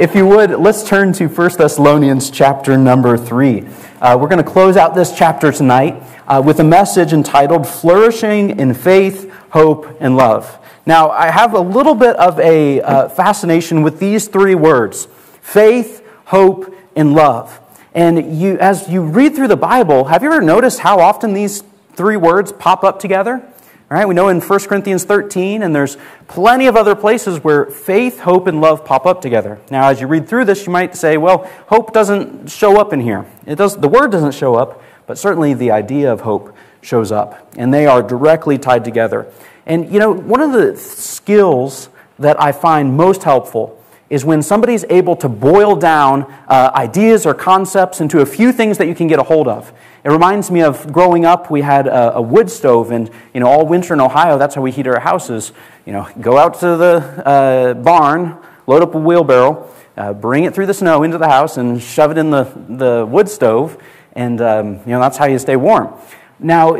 If you would, let's turn to 1 Thessalonians chapter number 3. Uh, we're going to close out this chapter tonight uh, with a message entitled Flourishing in Faith, Hope, and Love. Now, I have a little bit of a uh, fascination with these three words faith, hope, and love. And you, as you read through the Bible, have you ever noticed how often these three words pop up together? Right, we know in 1 Corinthians 13, and there's plenty of other places where faith, hope, and love pop up together. Now, as you read through this, you might say, well, hope doesn't show up in here. It does, the word doesn't show up, but certainly the idea of hope shows up. And they are directly tied together. And, you know, one of the skills that I find most helpful is when somebody's able to boil down uh, ideas or concepts into a few things that you can get a hold of. It reminds me of growing up, we had a, a, wood stove, and you know, all winter in Ohio, that's how we heat our houses. You know, go out to the uh, barn, load up a wheelbarrow, uh, bring it through the snow into the house, and shove it in the, the wood stove, and um, you know, that's how you stay warm. Now,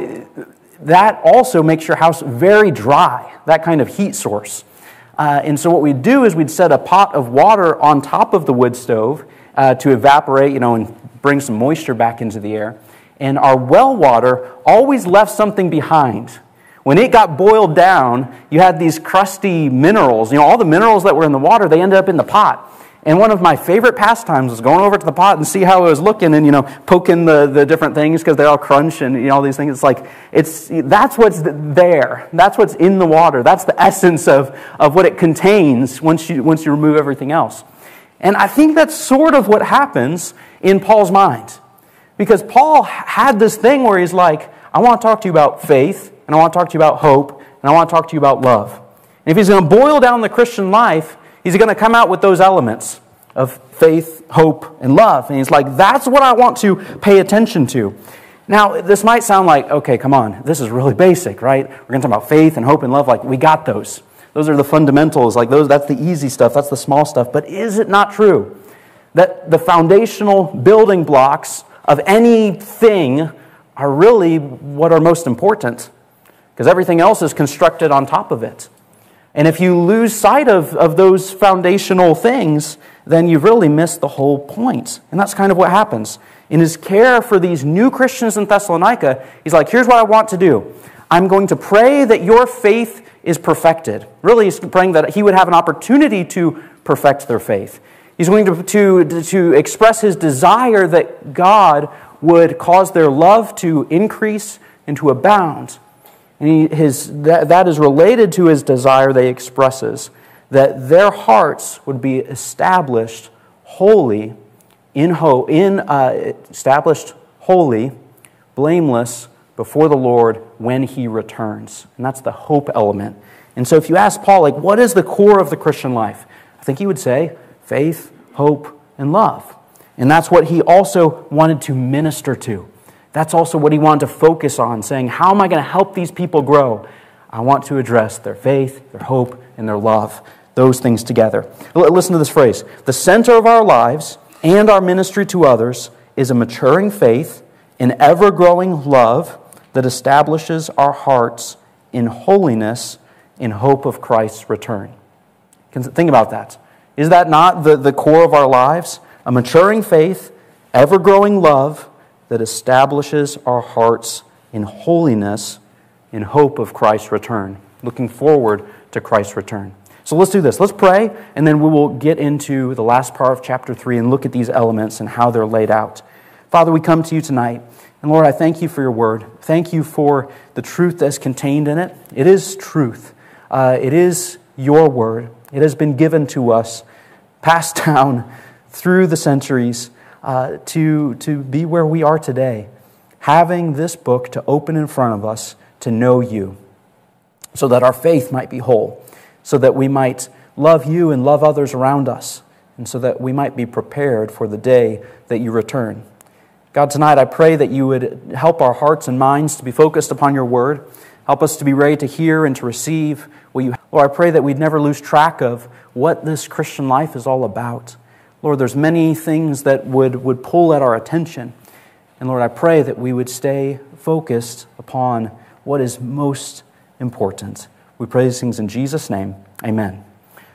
that also makes your house very dry, that kind of heat source. Uh, and so what we'd do is we'd set a pot of water on top of the wood stove uh, to evaporate, you know, and bring some moisture back into the air. And our well water always left something behind. When it got boiled down, you had these crusty minerals. You know, all the minerals that were in the water, they ended up in the pot. And one of my favorite pastimes was going over to the pot and see how it was looking and, you know, poking the, the different things because they all crunch and, you know, all these things. It's like, it's, that's what's there. That's what's in the water. That's the essence of, of what it contains once you, once you remove everything else. And I think that's sort of what happens in Paul's mind. Because Paul had this thing where he's like, I want to talk to you about faith, and I want to talk to you about hope, and I want to talk to you about love. And if he's going to boil down the Christian life, he's going to come out with those elements of faith, hope, and love. And he's like, that's what I want to pay attention to. Now, this might sound like, okay, come on, this is really basic, right? We're going to talk about faith and hope and love. Like, we got those. Those are the fundamentals. Like, those, that's the easy stuff, that's the small stuff. But is it not true that the foundational building blocks of anything are really what are most important? Because everything else is constructed on top of it. And if you lose sight of, of those foundational things, then you've really missed the whole point. And that's kind of what happens. In his care for these new Christians in Thessalonica, he's like, here's what I want to do. I'm going to pray that your faith is perfected. Really, he's praying that he would have an opportunity to perfect their faith. He's going to, to, to express his desire that God would cause their love to increase and to abound. And he, his, that, that is related to his desire he expresses that their hearts would be established holy, in, ho, in uh, established holy, blameless before the Lord when he returns. And that's the hope element. And so if you ask Paul, like, what is the core of the Christian life? I think he would say faith, hope, and love. And that's what he also wanted to minister to. That's also what he wanted to focus on, saying, How am I going to help these people grow? I want to address their faith, their hope, and their love, those things together. Listen to this phrase The center of our lives and our ministry to others is a maturing faith, an ever growing love that establishes our hearts in holiness in hope of Christ's return. Think about that. Is that not the, the core of our lives? A maturing faith, ever growing love, that establishes our hearts in holiness in hope of Christ's return, looking forward to Christ's return. So let's do this. Let's pray, and then we will get into the last part of chapter 3 and look at these elements and how they're laid out. Father, we come to you tonight, and Lord, I thank you for your word. Thank you for the truth that's contained in it. It is truth, uh, it is your word. It has been given to us, passed down through the centuries uh, to, to be where we are today, having this book to open in front of us to know you, so that our faith might be whole, so that we might love you and love others around us, and so that we might be prepared for the day that you return. God, tonight I pray that you would help our hearts and minds to be focused upon your word. Help us to be ready to hear and to receive what you Lord, I pray that we'd never lose track of what this Christian life is all about. Lord, there's many things that would, would pull at our attention. And Lord, I pray that we would stay focused upon what is most important. We pray these things in Jesus' name. Amen.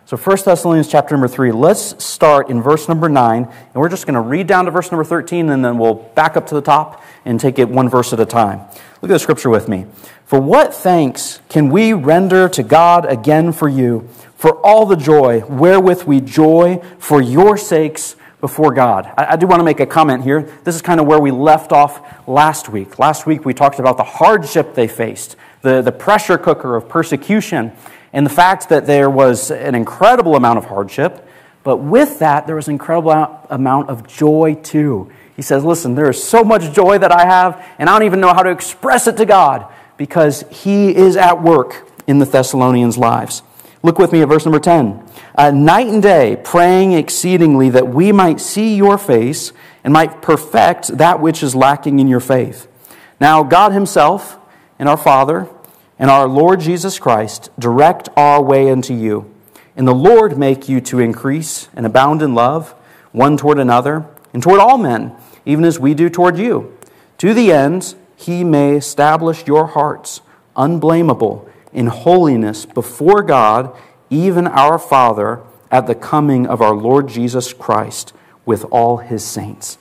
So 1 Thessalonians chapter number 3, let's start in verse number 9, and we're just going to read down to verse number 13, and then we'll back up to the top and take it one verse at a time. Look at the scripture with me. For what thanks can we render to God again for you, for all the joy wherewith we joy for your sakes before God? I, I do want to make a comment here. This is kind of where we left off last week. Last week we talked about the hardship they faced, the, the pressure cooker of persecution and the fact that there was an incredible amount of hardship, but with that, there was an incredible amount of joy too. He says, Listen, there is so much joy that I have, and I don't even know how to express it to God because He is at work in the Thessalonians' lives. Look with me at verse number 10. Uh, night and day, praying exceedingly that we might see your face and might perfect that which is lacking in your faith. Now, God Himself and our Father, and our Lord Jesus Christ direct our way unto you. And the Lord make you to increase and abound in love, one toward another, and toward all men, even as we do toward you, to the end he may establish your hearts unblameable in holiness before God, even our Father, at the coming of our Lord Jesus Christ with all his saints.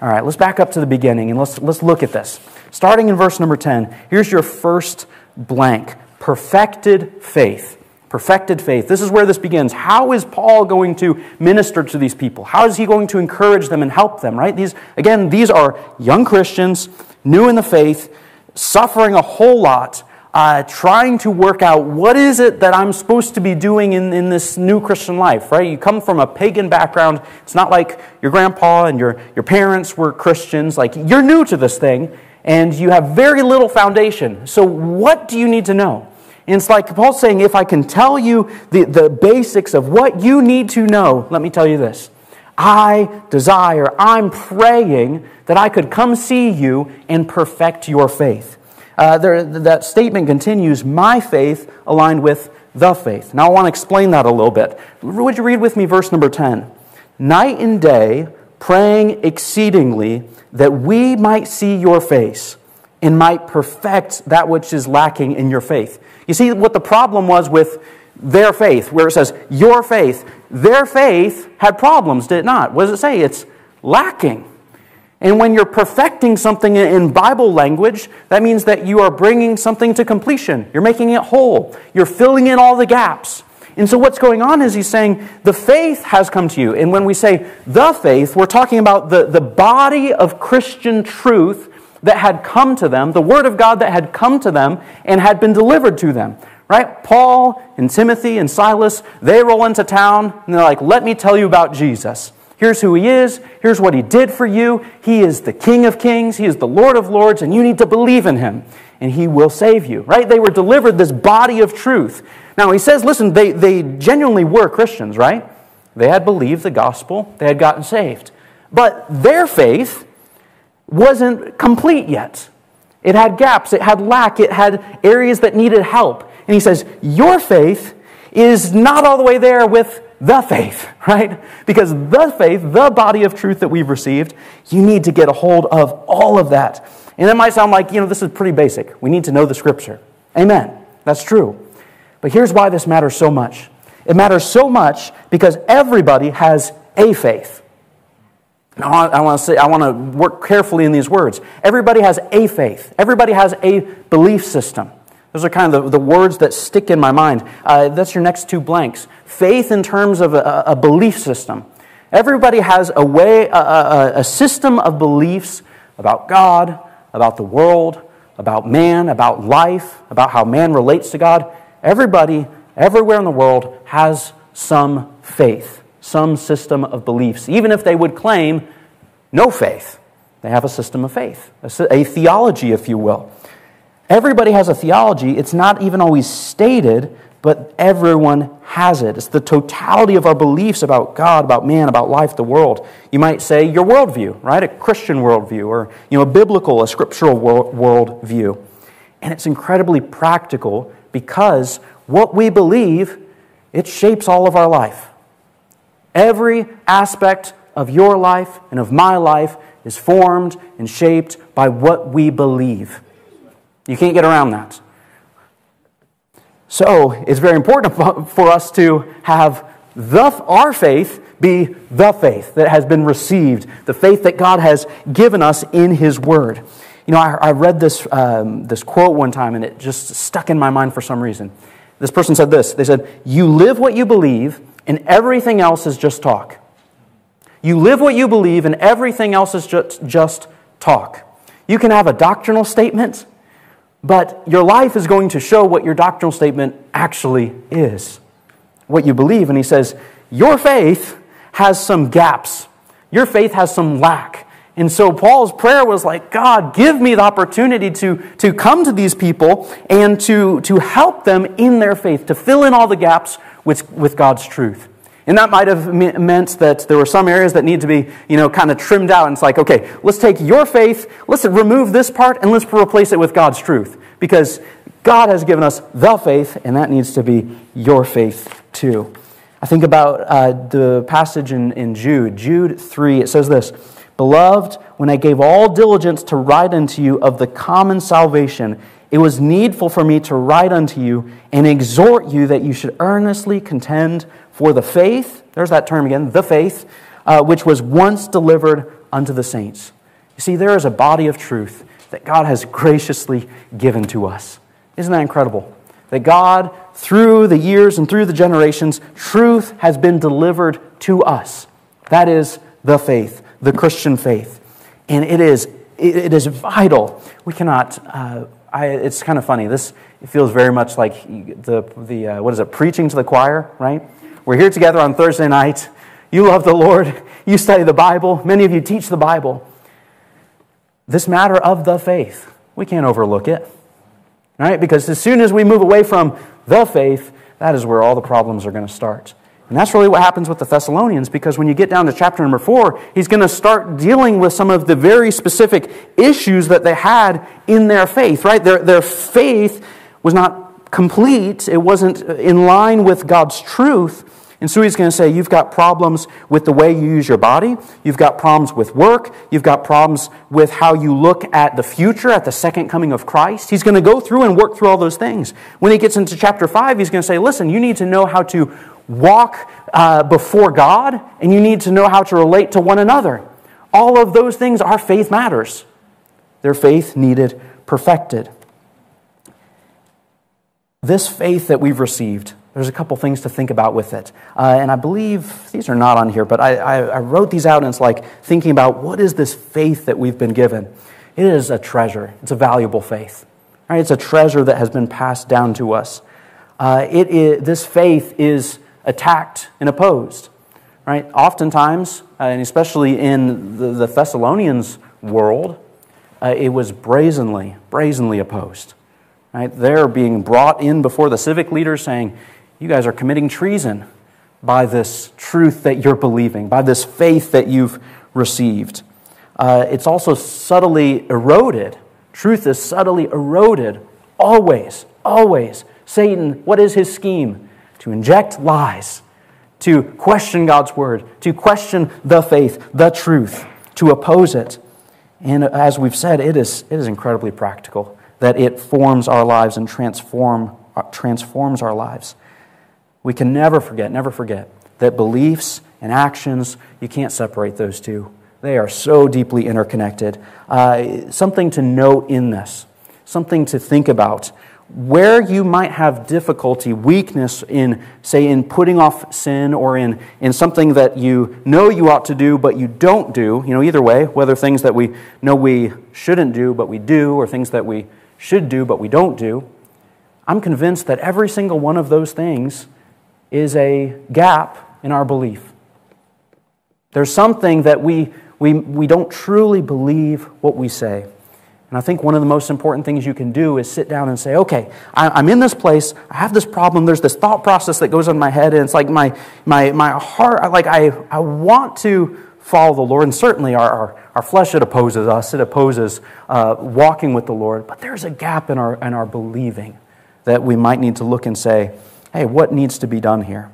All right, let's back up to the beginning and let's, let's look at this. Starting in verse number 10, here's your first blank. Perfected faith. Perfected faith. This is where this begins. How is Paul going to minister to these people? How is he going to encourage them and help them, right? These, again, these are young Christians, new in the faith, suffering a whole lot, uh, trying to work out what is it that I'm supposed to be doing in, in this new Christian life, right? You come from a pagan background. It's not like your grandpa and your, your parents were Christians. Like, you're new to this thing and you have very little foundation. So, what do you need to know? And it's like Paul's saying, if I can tell you the, the basics of what you need to know, let me tell you this. I desire, I'm praying that I could come see you and perfect your faith. Uh, there, that statement continues, my faith aligned with the faith. Now I want to explain that a little bit. Would you read with me verse number 10? Night and day, praying exceedingly that we might see your face and might perfect that which is lacking in your faith. You see what the problem was with their faith, where it says, your faith. Their faith had problems, did it not? What does it say? It's lacking. And when you're perfecting something in Bible language, that means that you are bringing something to completion. You're making it whole. You're filling in all the gaps. And so, what's going on is he's saying the faith has come to you. And when we say the faith, we're talking about the, the body of Christian truth that had come to them, the Word of God that had come to them and had been delivered to them. Right? Paul and Timothy and Silas, they roll into town and they're like, let me tell you about Jesus. Here's who he is. Here's what he did for you. He is the King of Kings. He is the Lord of Lords, and you need to believe in him, and he will save you. Right? They were delivered this body of truth. Now, he says, listen, they, they genuinely were Christians, right? They had believed the gospel, they had gotten saved. But their faith wasn't complete yet. It had gaps, it had lack, it had areas that needed help. And he says, Your faith is not all the way there with the faith, right? Because the faith, the body of truth that we've received, you need to get a hold of all of that. And that might sound like, you know, this is pretty basic. We need to know the scripture. Amen. That's true. But here's why this matters so much it matters so much because everybody has a faith. Now, I want to say, I want to work carefully in these words. Everybody has a faith. Everybody has a belief system. Those are kind of the, the words that stick in my mind. Uh, that's your next two blanks. Faith in terms of a, a belief system. Everybody has a way, a, a, a system of beliefs about God, about the world, about man, about life, about how man relates to God. Everybody, everywhere in the world, has some faith, some system of beliefs. Even if they would claim no faith, they have a system of faith, a, theology, if you will. Everybody has a theology. It's not even always stated, but everyone has it. It's the totality of our beliefs about God, about man, about life, the world. You might say your worldview, right? A Christian worldview, or you know, a biblical, a scriptural worldview. And it's incredibly practical because what we believe, it shapes all of our life. Every aspect of your life and of my life is formed and shaped by what we believe. You can't get around that. So it's very important for us to have the, our faith be the faith that has been received, the faith that God has given us in His Word. You know, I, I read this, um, this quote one time and it just stuck in my mind for some reason. This person said this They said, You live what you believe, and everything else is just talk. You live what you believe, and everything else is just, just talk. You can have a doctrinal statement, but your life is going to show what your doctrinal statement actually is, what you believe. And he says, Your faith has some gaps, your faith has some lack. And so Paul's prayer was like, God, give me the opportunity to, to come to these people and to, to help them in their faith, to fill in all the gaps with, with God's truth. And that might have meant that there were some areas that need to be, you know, kind of trimmed out. And it's like, okay, let's take your faith, let's remove this part, and let's replace it with God's truth. Because God has given us the faith, and that needs to be your faith too. I think about uh, the passage in, in Jude, Jude 3. It says this Beloved, when I gave all diligence to write unto you of the common salvation, it was needful for me to write unto you and exhort you that you should earnestly contend for the faith, there's that term again, the faith, uh, which was once delivered unto the saints. You see, there is a body of truth that God has graciously given to us. Isn't that incredible? That God, through the years and through the generations, truth has been delivered to us. That is the faith, the Christian faith. And it is, it is vital. We cannot, uh, I, it's kind of funny. This feels very much like the, the uh, what is it, preaching to the choir, right? We're here together on Thursday night. You love the Lord. You study the Bible. Many of you teach the Bible. This matter of the faith, we can't overlook it. Right? Because as soon as we move away from the faith, that is where all the problems are going to start. And that's really what happens with the Thessalonians because when you get down to chapter number four, he's going to start dealing with some of the very specific issues that they had in their faith, right? Their, their faith was not complete, it wasn't in line with God's truth. And so he's going to say, You've got problems with the way you use your body. You've got problems with work. You've got problems with how you look at the future, at the second coming of Christ. He's going to go through and work through all those things. When he gets into chapter 5, he's going to say, Listen, you need to know how to walk uh, before God, and you need to know how to relate to one another. All of those things, our faith matters. Their faith needed perfected. This faith that we've received, there's a couple things to think about with it. Uh, and I believe these are not on here, but I, I, I, wrote these out and it's like thinking about what is this faith that we've been given? It is a treasure, it's a valuable faith. Right? It's a treasure that has been passed down to us. Uh, it is, this faith is attacked and opposed. Right? Oftentimes, uh, and especially in the, the Thessalonians' world, uh, it was brazenly, brazenly opposed. Right? They're being brought in before the civic leaders saying, you guys are committing treason by this truth that you're believing, by this faith that you've received. Uh, it's also subtly eroded. Truth is subtly eroded always, always. Satan, what is his scheme? To inject lies, to question God's word, to question the faith, the truth, to oppose it. And as we've said, it is, it is incredibly practical that it forms our lives and transform, uh, transforms our lives. We can never forget, never forget that beliefs and actions, you can't separate those two. They are so deeply interconnected. Uh, something to note in this, something to think about. Where you might have difficulty, weakness in, say, in putting off sin or in, in something that you know you ought to do but you don't do, you know, either way, whether things that we know we shouldn't do but we do or things that we should do but we don't do, I'm convinced that every single one of those things is a gap in our belief. There's something that we, we, we don't truly believe what we say. And I think one of the most important things you can do is sit down and say, okay, I, am in this place. I have this problem. There's this thought process that goes on in my head. And it's like my, my, my heart, like I, I want to follow the Lord. And certainly our, our, our flesh, it opposes us. It opposes uh, walking with the Lord. But there's a gap in our, in our believing that we might need to look and say, hey, what needs to be done here?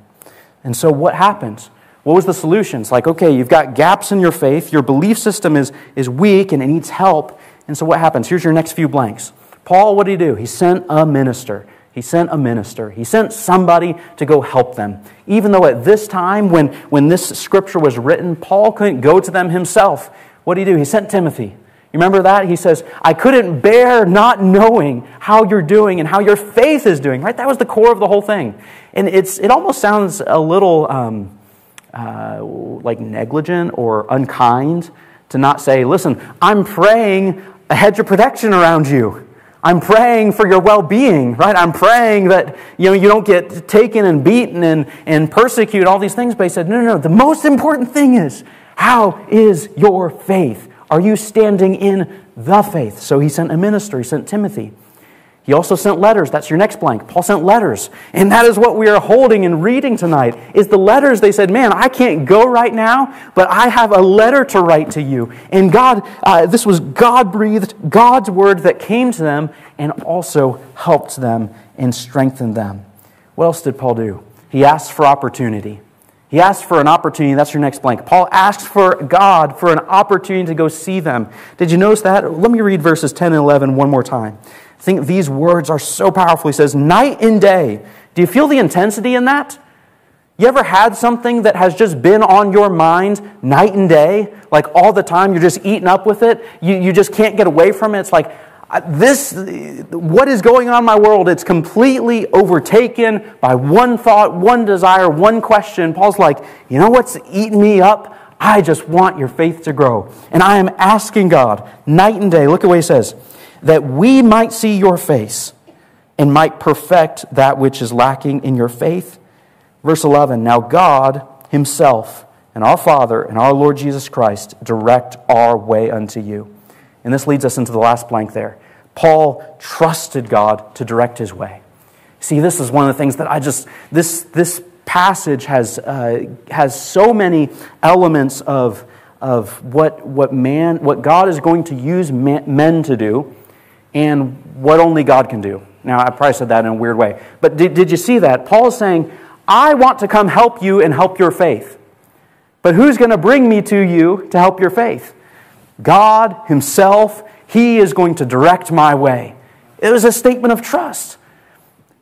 And so what happens? What was the solution? It's like, okay, you've got gaps in your faith, your belief system is, is weak and it needs help. And so what happens? Here's your next few blanks. Paul, what did he do? He sent a minister. He sent a minister. He sent somebody to go help them. Even though at this time, when, when this scripture was written, Paul couldn't go to them himself. What did he do? He sent Timothy. You remember that? He says, I couldn't bear not knowing how you're doing and how your faith is doing, right? That was the core of the whole thing. And it's, it almost sounds a little um, uh, like negligent or unkind to not say, listen, I'm praying a hedge of protection around you. I'm praying for your well being, right? I'm praying that you, know, you don't get taken and beaten and, and persecuted, all these things. But he said, no, no, no. The most important thing is how is your faith? Are you standing in the faith? So he sent a minister, he sent Timothy. He also sent letters. That's your next blank. Paul sent letters. And that is what we are holding and reading tonight. Is the letters they said, "Man, I can't go right now, but I have a letter to write to you." And God, uh, this was God-breathed, God's word that came to them and also helped them and strengthened them. What else did Paul do? He asked for opportunity. He asked for an opportunity. That's your next blank. Paul asked for God for an opportunity to go see them. Did you notice that? Let me read verses 10 and 11 one more time. Think these words are so powerful. He says, night and day. Do you feel the intensity in that? You ever had something that has just been on your mind night and day? Like all the time, you're just eating up with it. You, you just can't get away from it. It's like, this, what is going on in my world? It's completely overtaken by one thought, one desire, one question. Paul's like, you know what's eating me up? I just want your faith to grow. And I am asking God night and day. Look at what he says that we might see your face and might perfect that which is lacking in your faith. Verse 11 Now God Himself and our Father and our Lord Jesus Christ direct our way unto you. And this leads us into the last blank there. Paul trusted God to direct his way. See, this is one of the things that I just, this, this passage has, uh, has so many elements of, of what, what, man, what God is going to use men to do and what only God can do. Now, I probably said that in a weird way. But did, did you see that? Paul is saying, I want to come help you and help your faith. But who's going to bring me to you to help your faith? God Himself. He is going to direct my way. It was a statement of trust.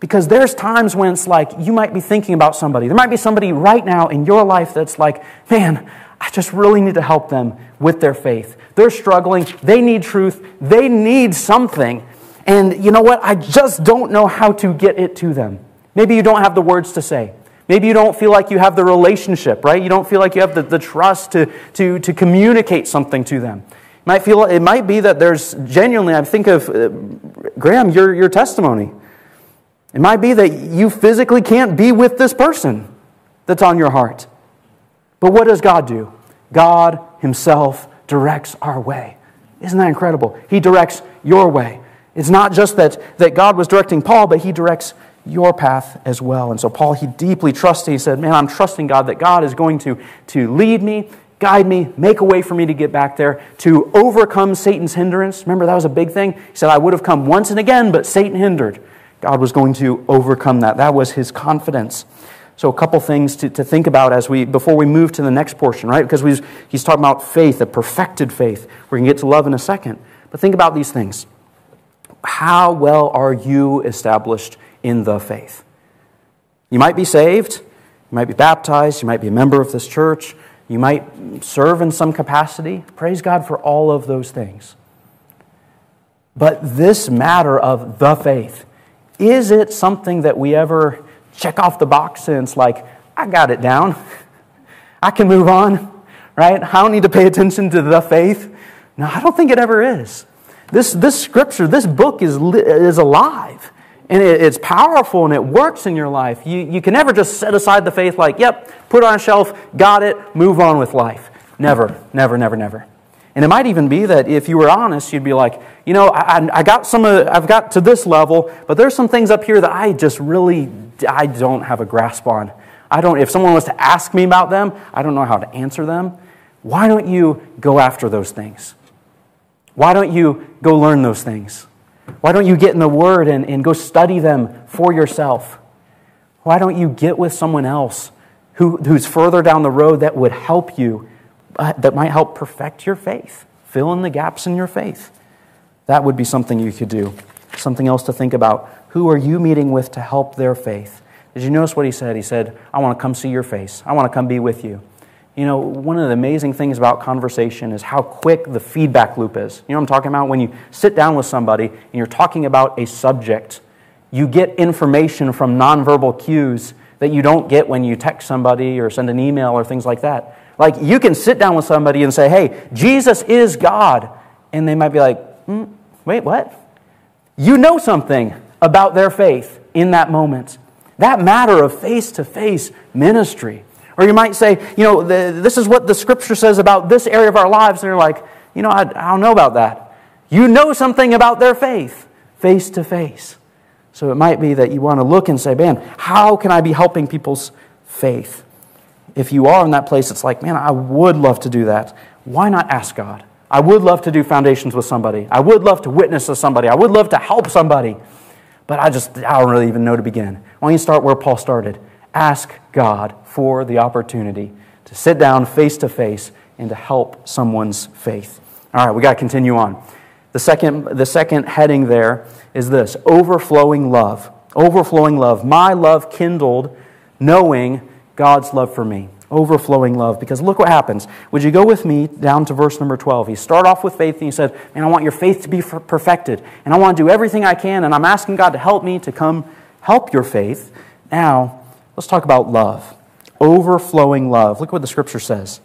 Because there's times when it's like you might be thinking about somebody. There might be somebody right now in your life that's like, man, I just really need to help them with their faith. They're struggling. They need truth. They need something. And you know what? I just don't know how to get it to them. Maybe you don't have the words to say. Maybe you don't feel like you have the relationship, right? You don't feel like you have the, the trust to, to, to communicate something to them. It might, feel, it might be that there's genuinely, I think of uh, Graham, your, your testimony. It might be that you physically can't be with this person that's on your heart. But what does God do? God Himself directs our way. Isn't that incredible? He directs your way. It's not just that, that God was directing Paul, but He directs your path as well. And so Paul, he deeply trusted. He said, Man, I'm trusting God that God is going to, to lead me, guide me, make a way for me to get back there, to overcome Satan's hindrance. Remember, that was a big thing. He said, I would have come once and again, but Satan hindered. God was going to overcome that. That was his confidence. So, a couple things to, to think about as we before we move to the next portion, right? Because he's talking about faith, a perfected faith. We're going to get to love in a second. But think about these things. How well are you established in the faith? You might be saved, you might be baptized, you might be a member of this church, you might serve in some capacity. Praise God for all of those things. But this matter of the faith, is it something that we ever check off the box and it's like, I got it down. I can move on, right? I don't need to pay attention to the faith. No, I don't think it ever is. This, this scripture, this book is, is alive. And it, it's powerful and it works in your life. You, you can never just set aside the faith like, yep, put it on a shelf, got it, move on with life. Never, never, never, never. And it might even be that if you were honest, you'd be like, you know, I, I got some, I've got to this level, but there's some things up here that I just really, I don't have a grasp on. I don't, if someone was to ask me about them, I don't know how to answer them. Why don't you go after those things? Why don't you go learn those things? Why don't you get in the Word and, and go study them for yourself? Why don't you get with someone else who, who's further down the road that would help you uh, that might help perfect your faith, fill in the gaps in your faith. That would be something you could do. Something else to think about. Who are you meeting with to help their faith? Did you notice what he said? He said, I want to come see your face. I want to come be with you. You know, one of the amazing things about conversation is how quick the feedback loop is. You know what I'm talking about? When you sit down with somebody and you're talking about a subject, you get information from nonverbal cues that you don't get when you text somebody or send an email or things like that. Like, you can sit down with somebody and say, hey, Jesus is God. And they might be like, mm, wait, what? You know something about their faith in that moment. That matter of face to face ministry. Or you might say, you know, the, this is what the scripture says about this area of our lives. And you're like, you know, I, I don't know about that. You know something about their faith, face to face. So it might be that you want to look and say, man, how can I be helping people's faith? If you are in that place, it's like, man, I would love to do that. Why not ask God? I would love to do foundations with somebody. I would love to witness to somebody. I would love to help somebody. But I just, I don't really even know to begin. Why don't you start where Paul started? Ask God for the opportunity to sit down face to face and to help someone's faith. All right, we got to continue on. The second, the second heading there is this overflowing love. Overflowing love. My love kindled knowing God's love for me overflowing love. Because look what happens. Would you go with me down to verse number 12? He started off with faith and he said, Man, I want your faith to be perfected. And I want to do everything I can. And I'm asking God to help me to come help your faith. Now, let's talk about love. Overflowing love. Look what the scripture says.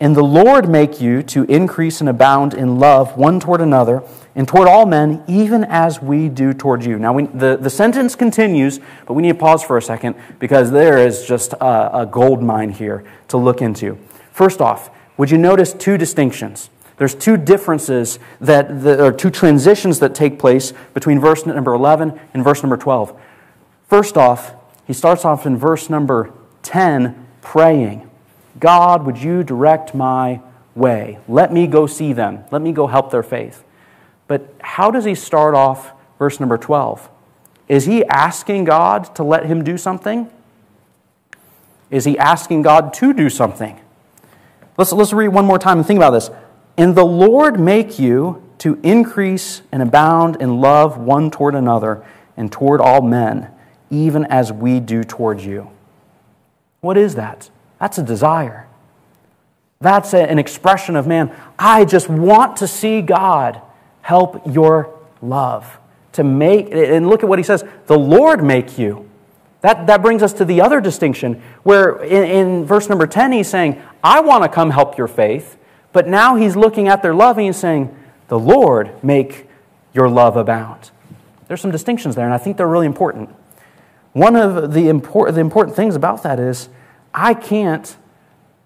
And the Lord make you to increase and abound in love one toward another and toward all men, even as we do toward you. Now, we, the, the sentence continues, but we need to pause for a second because there is just a, a gold mine here to look into. First off, would you notice two distinctions? There's two differences that, that or two transitions that take place between verse number 11 and verse number 12. First off, he starts off in verse number 10 praying, God, would you direct my way? Let me go see them. Let me go help their faith. But how does he start off verse number 12? Is he asking God to let him do something? Is he asking God to do something? Let's, let's read one more time and think about this. And the Lord make you to increase and abound in love one toward another and toward all men, even as we do toward you. What is that? That's a desire. That's an expression of, man, I just want to see God help your love. To make, and look at what he says the Lord make you. That, that brings us to the other distinction, where in, in verse number 10, he's saying, I want to come help your faith. But now he's looking at their love and he's saying, The Lord make your love abound. There's some distinctions there, and I think they're really important. One of the, import, the important things about that is I can't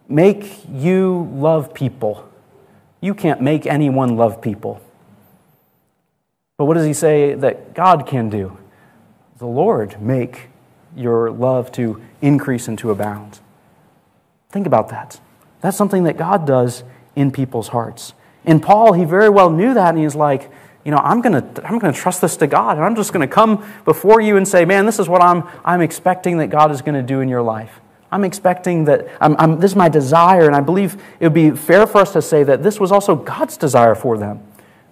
make you love people. You can't make anyone love people. But what does he say that God can do? The Lord make your love to increase and to abound. Think about that. That's something that God does in people's hearts. And Paul, he very well knew that, and he's like, you know, I'm going to I'm going to trust this to God, and I'm just going to come before you and say, man, this is what I'm, I'm expecting that God is going to do in your life. I'm expecting that, I'm, I'm, this is my desire, and I believe it would be fair for us to say that this was also God's desire for them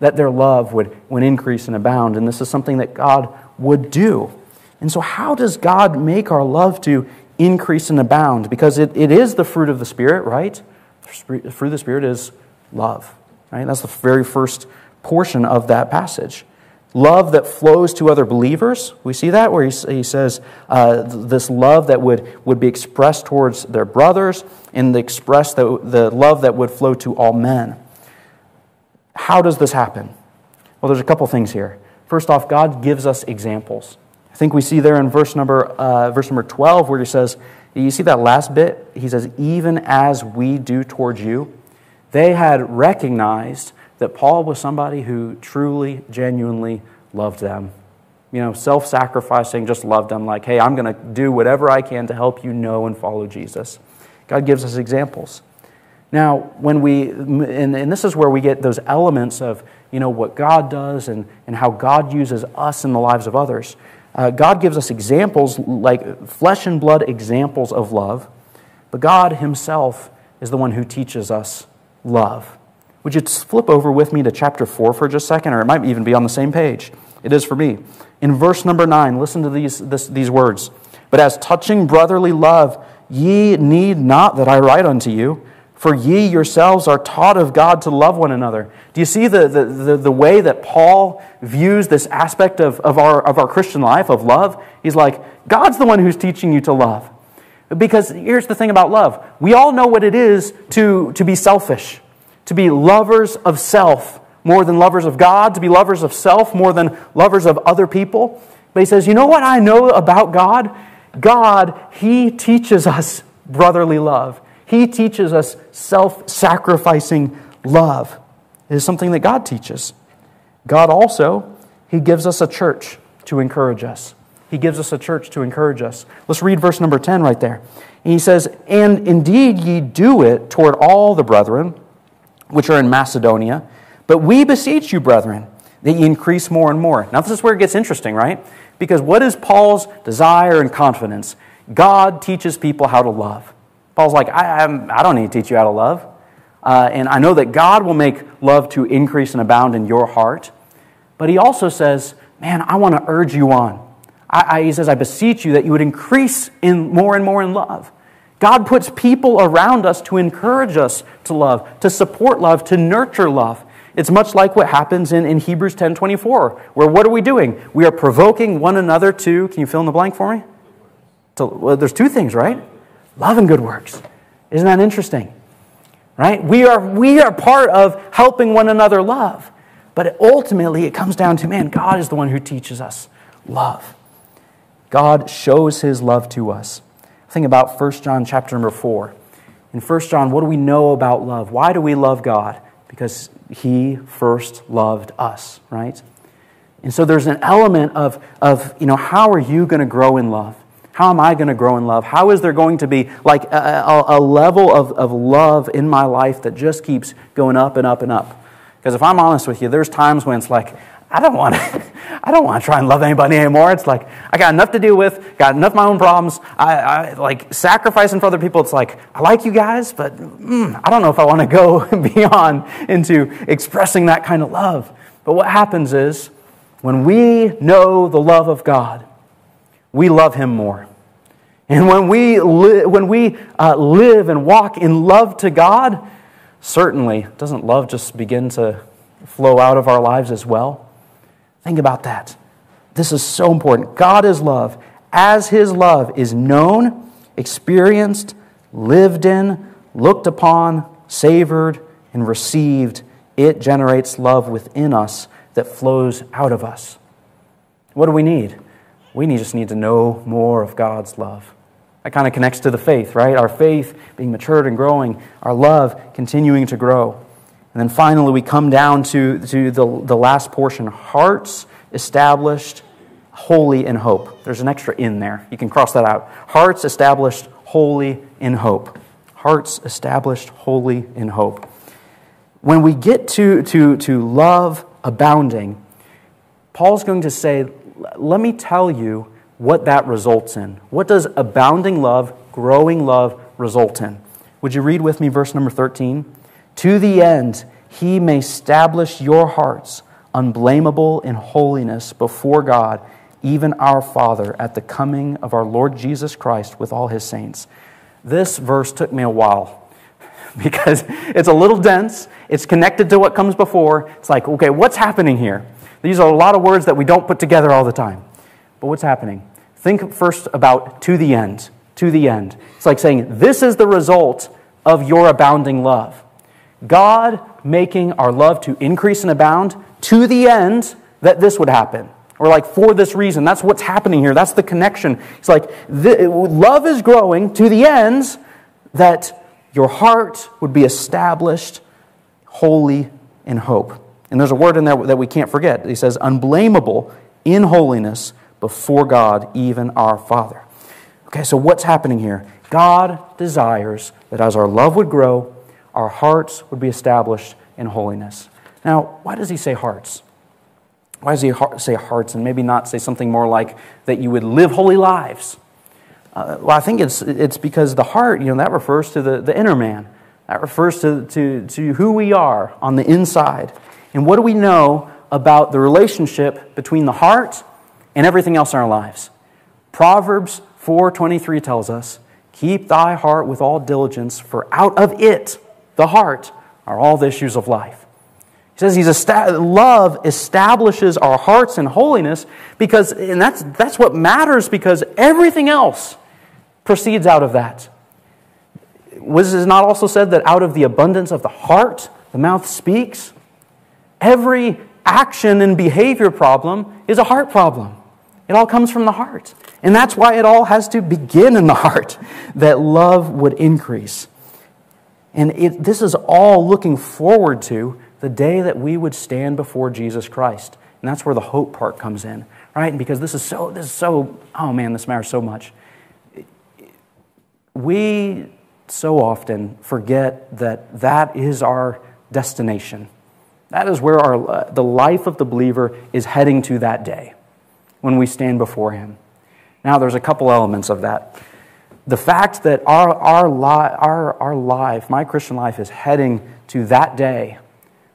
that their love would, would increase and abound. And this is something that God would do. And so, how does God make our love to increase and abound? Because it, it is the fruit of the Spirit, right? The fruit of the Spirit is love, right? That's the very first portion of that passage. Love that flows to other believers. We see that where he, he says uh, this love that would, would be expressed towards their brothers and the express the, the love that would flow to all men. How does this happen? Well, there's a couple things here. First off, God gives us examples. I think we see there in verse number, uh, verse number 12 where he says, you see that last bit? He says, even as we do towards you. They had recognized that Paul was somebody who truly, genuinely loved them. You know, self sacrificing, just loved them, like, hey, I'm going to do whatever I can to help you know and follow Jesus. God gives us examples. Now, when we, and, and this is where we get those elements of, you know, what God does and, and how God uses us in the lives of others. Uh, God gives us examples, like flesh and blood examples of love, but God Himself is the one who teaches us love. Would you flip over with me to chapter 4 for just a second, or it might even be on the same page? It is for me. In verse number 9, listen to these, this, these words. But as touching brotherly love, ye need not that I write unto you, for ye yourselves are taught of God to love one another. Do you see the, the, the, the, way that Paul views this aspect of, of, our, of our Christian life, of love? He's like, God's the one who's teaching you to love. Because here's the thing about love we all know what it is to, to be selfish, to be lovers of self more than lovers of God, to be lovers of self more than lovers of other people. But he says, You know what I know about God? God, He teaches us brotherly love. He teaches us self sacrificing love. It is something that God teaches. God also, He gives us a church to encourage us. He gives us a church to encourage us. Let's read verse number 10 right there. And he says, And indeed ye do it toward all the brethren which are in Macedonia, but we beseech you, brethren, that ye increase more and more. Now, this is where it gets interesting, right? Because what is Paul's desire and confidence? God teaches people how to love. Paul's like, I, I'm, I do not need to teach you how to love. Uh, and I know that God will make love to increase and abound in your heart. But he also says, Man, I want to urge you on. I, I, he says, I beseech you that you would increase in more and more in love. God puts people around us to encourage us to love, to support love, to nurture love. It's much like what happens in, in Hebrews 10 24, where what are we doing? We are provoking one another to, can you fill in the blank for me? To, well, there's two things, right? Love and good works. Isn't that interesting? Right? We are, we are part of helping one another love. But ultimately, it comes down to man, God is the one who teaches us love. God shows his love to us. Think about 1 John chapter number 4. In 1 John, what do we know about love? Why do we love God? Because he first loved us, right? And so there's an element of, of you know, how are you going to grow in love? How am I going to grow in love? How is there going to be like a, a, a, level of, of love in my life that just keeps going up and up and up? Because if I'm honest with you, there's times when it's like, I don't want to, I don't want to try and love anybody anymore. It's like, I got enough to deal with, got enough my own problems. I, I like sacrificing for other people. It's like, I like you guys, but mm, I don't know if I want to go beyond into expressing that kind of love. But what happens is, when we know the love of God, we love Him more. And when we, li- when we uh, live and walk in love to God, certainly doesn't love just begin to flow out of our lives as well? Think about that. This is so important. God is love. As His love is known, experienced, lived in, looked upon, savored, and received, it generates love within us that flows out of us. What do we need? We just need to know more of God's love. That kind of connects to the faith, right? Our faith being matured and growing, our love continuing to grow. And then finally, we come down to, to the, the last portion hearts established, holy in hope. There's an extra in there. You can cross that out. Hearts established, holy in hope. Hearts established, holy in hope. When we get to, to, to love abounding, Paul's going to say, let me tell you what that results in. What does abounding love, growing love result in? Would you read with me verse number 13? To the end he may establish your hearts unblameable in holiness before God, even our Father, at the coming of our Lord Jesus Christ with all his saints. This verse took me a while because it's a little dense. It's connected to what comes before. It's like, okay, what's happening here? These are a lot of words that we don't put together all the time. But what's happening? Think first about to the end. To the end. It's like saying, this is the result of your abounding love. God making our love to increase and abound to the end that this would happen. Or, like, for this reason. That's what's happening here. That's the connection. It's like the, love is growing to the ends that your heart would be established holy in hope. And there's a word in there that we can't forget. He says, unblameable in holiness before God, even our Father. Okay, so what's happening here? God desires that as our love would grow, our hearts would be established in holiness. Now, why does he say hearts? Why does he say hearts and maybe not say something more like that you would live holy lives? Uh, well, I think it's, it's because the heart, you know, that refers to the, the inner man. That refers to, to, to who we are on the inside. And what do we know about the relationship between the heart and everything else in our lives. Proverbs 4:23 tells us, "Keep thy heart with all diligence, for out of it, the heart, are all the issues of life." He says he's esta- love establishes our hearts in holiness because and that's that's what matters because everything else proceeds out of that. Was it not also said that out of the abundance of the heart, the mouth speaks? Every action and behavior problem is a heart problem. It all comes from the heart. And that's why it all has to begin in the heart, that love would increase. And it, this is all looking forward to the day that we would stand before Jesus Christ. And that's where the hope part comes in, right? Because this is so, this is so, oh man, this matters so much. We so often forget that that is our destination. That is where our, uh, the life of the believer is heading to that day when we stand before Him. Now, there's a couple elements of that. The fact that our, our, li- our, our life, my Christian life, is heading to that day,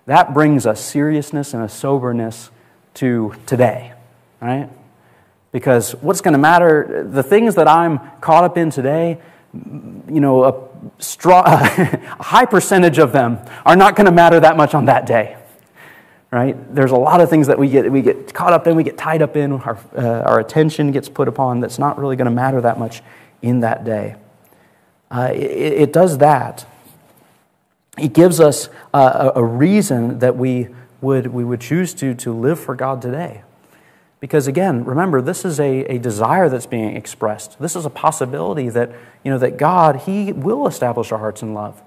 that brings a seriousness and a soberness to today, right? Because what's going to matter, the things that I'm caught up in today, you know, a, a high percentage of them are not going to matter that much on that day right? There's a lot of things that we get, we get caught up in, we get tied up in, our, uh, our attention gets put upon that's not really going to matter that much in that day. Uh, it, it, does that. It gives us a, a reason that we would, we would choose to, to live for God today. Because again, remember, this is a, a desire that's being expressed. This is a possibility that, you know, that God, He will establish our hearts in love.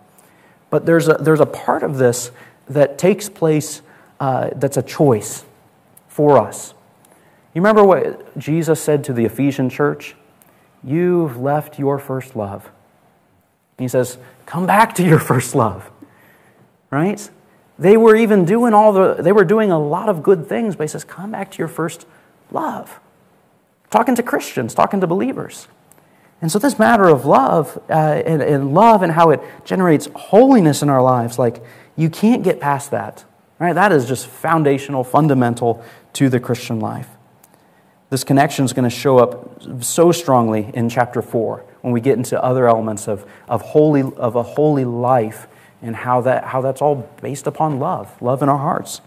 But there's a, there's a part of this that takes place uh, that's a choice for us. You remember what Jesus said to the Ephesian church? You've left your first love. he says, Come back to your first love. Right? They were even doing all the, they were doing a lot of good things, but he says, Come back to your first love. Talking to Christians, talking to believers. And so, this matter of love uh, and, and love and how it generates holiness in our lives, like, you can't get past that. Right? That is just foundational, fundamental to the Christian life. This connection is going to show up so strongly in chapter 4 when we get into other elements of, of, holy, of a holy life and how, that, how that's all based upon love, love in our hearts.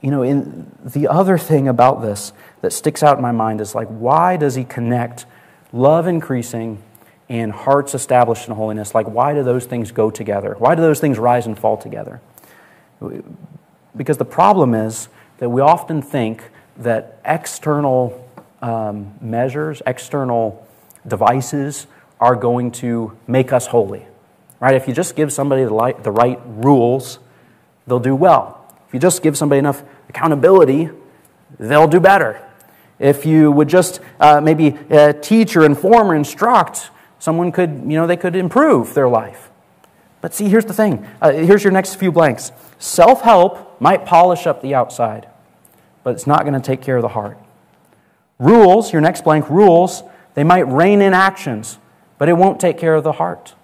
You know, in, the other thing about this that sticks out in my mind is like, why does he connect love increasing and hearts established in holiness? Like, why do those things go together? Why do those things rise and fall together? Because the problem is that we often think that external um, measures, external devices are going to make us holy. Right? If you just give somebody the, light, the right rules, they'll do well. If you just give somebody enough accountability, they'll do better. If you would just uh, maybe uh, teach or inform or instruct, someone could, you know, they could improve their life. But see, here's the thing. Uh, here's your next few blanks. Self help might polish up the outside, but it's not going to take care of the heart. Rules, your next blank, rules, they might rein in actions, but it won't take care of the heart.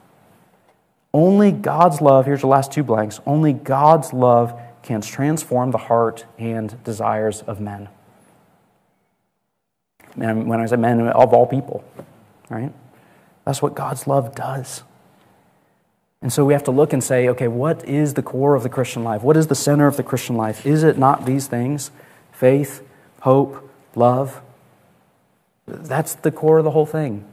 Only God's love, here's the last two blanks, only God's love can transform the heart and desires of men. And when I say men, of all people, right? That's what God's love does. And so we have to look and say, okay, what is the core of the Christian life? What is the center of the Christian life? Is it not these things? Faith, hope, love? That's the core of the whole thing.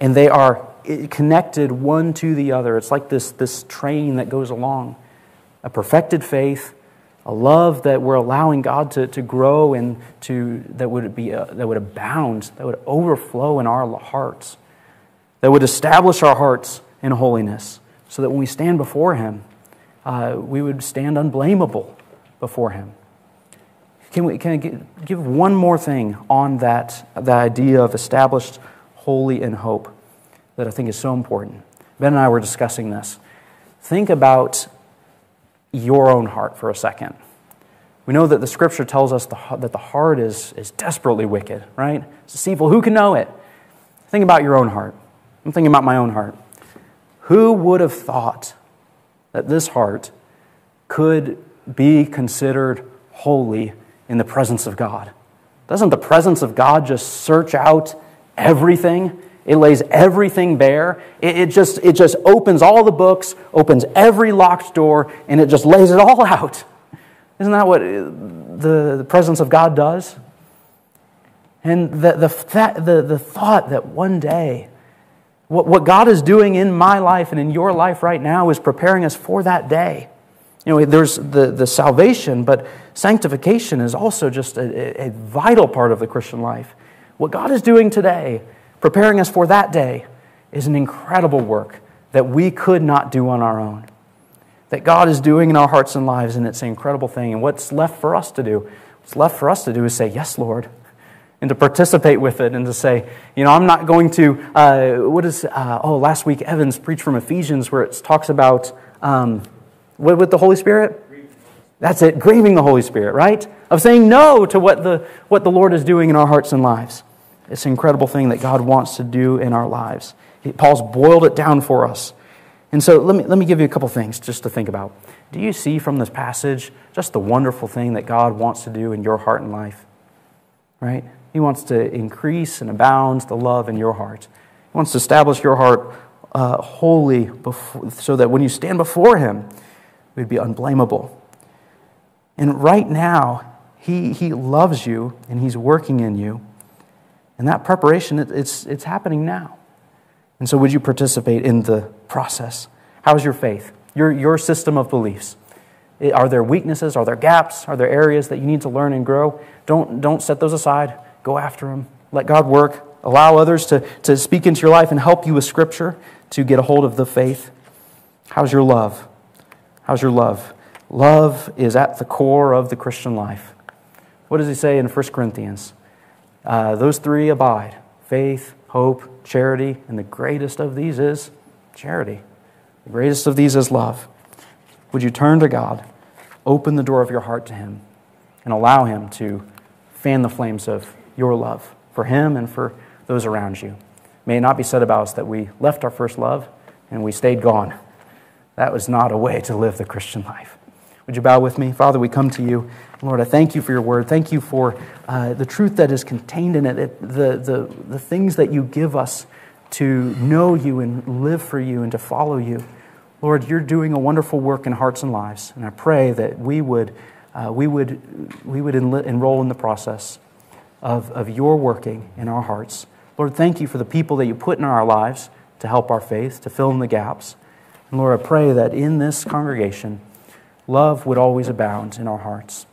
And they are connected one to the other. It's like this, this train that goes along. A perfected faith, a love that we're allowing God to, to grow and to, that, would be, uh, that would abound, that would overflow in our hearts, that would establish our hearts in holiness so that when we stand before Him, uh, we would stand unblameable before Him. Can, we, can I give one more thing on that, the idea of established holy and hope that I think is so important? Ben and I were discussing this. Think about your own heart for a second. We know that the scripture tells us the, that the heart is, is desperately wicked, right? It's deceitful. Who can know it? Think about your own heart. I'm thinking about my own heart. Who would have thought that this heart could be considered holy in the presence of God? Doesn't the presence of God just search out everything? It lays everything bare. It, it, just, it just opens all the books, opens every locked door, and it just lays it all out. Isn't that what uh, the, the presence of God does? And the, the, the, the thought that one day, what, what God is doing in my life and in your life right now is preparing us for that day. You know, there's the, the salvation, but sanctification is also just a, a vital part of the Christian life. What God is doing today, preparing us for that day, is an incredible work that we could not do on our own. That God is doing in our hearts and lives, and it's an incredible thing. And what's left for us to do? What's left for us to do is say, Yes, Lord, and to participate with it and to say, you know, I'm not going to, uh, what is, uh, oh, last week Evans preached from Ephesians where it talks about, um, with the Holy Spirit? That's it, grieving the Holy Spirit, right? Of saying no to what the, what the Lord is doing in our hearts and lives. It's an incredible thing that God wants to do in our lives. Paul's boiled it down for us. And so let me, let me give you a couple things just to think about. Do you see from this passage just the wonderful thing that God wants to do in your heart and life? Right? He wants to increase and abound the love in your heart. He wants to establish your heart uh, holy before, so that when you stand before Him, would be unblameable. And right now, he, he loves you and He's working in you. And that preparation, it, it's, it's happening now. And so, would you participate in the process? How's your faith? Your, your system of beliefs? Are there weaknesses? Are there gaps? Are there areas that you need to learn and grow? Don't, don't set those aside. Go after them. Let God work. Allow others to, to speak into your life and help you with Scripture to get a hold of the faith. How's your love? How's your love? Love is at the core of the Christian life. What does he say in 1 Corinthians? Uh, those three abide faith, hope, charity, and the greatest of these is charity. The greatest of these is love. Would you turn to God, open the door of your heart to Him, and allow Him to fan the flames of your love for him and for those around you. May it not be said about us that we left our first love and we stayed gone. That was not a way to live the Christian life. Would you bow with me? Father, we come to you. Lord, I thank you for your word. Thank you for uh, the truth that is contained in it, it, the, the, the things that you give us to know you and live for you and to follow you. Lord, you're doing a wonderful work in hearts and lives, and I pray that we would, uh, we would, we would enroll in the process of, of your working in our hearts. Lord, thank you for the people that you put in our lives to help our faith, to fill in the gaps. And Lord, I pray that in this congregation, love would always abound in our hearts,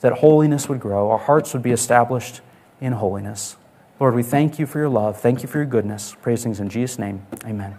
that holiness would grow, our hearts would be established in holiness. Lord, we thank you for your love. Thank you for your goodness. Praise things in Jesus' name. Amen.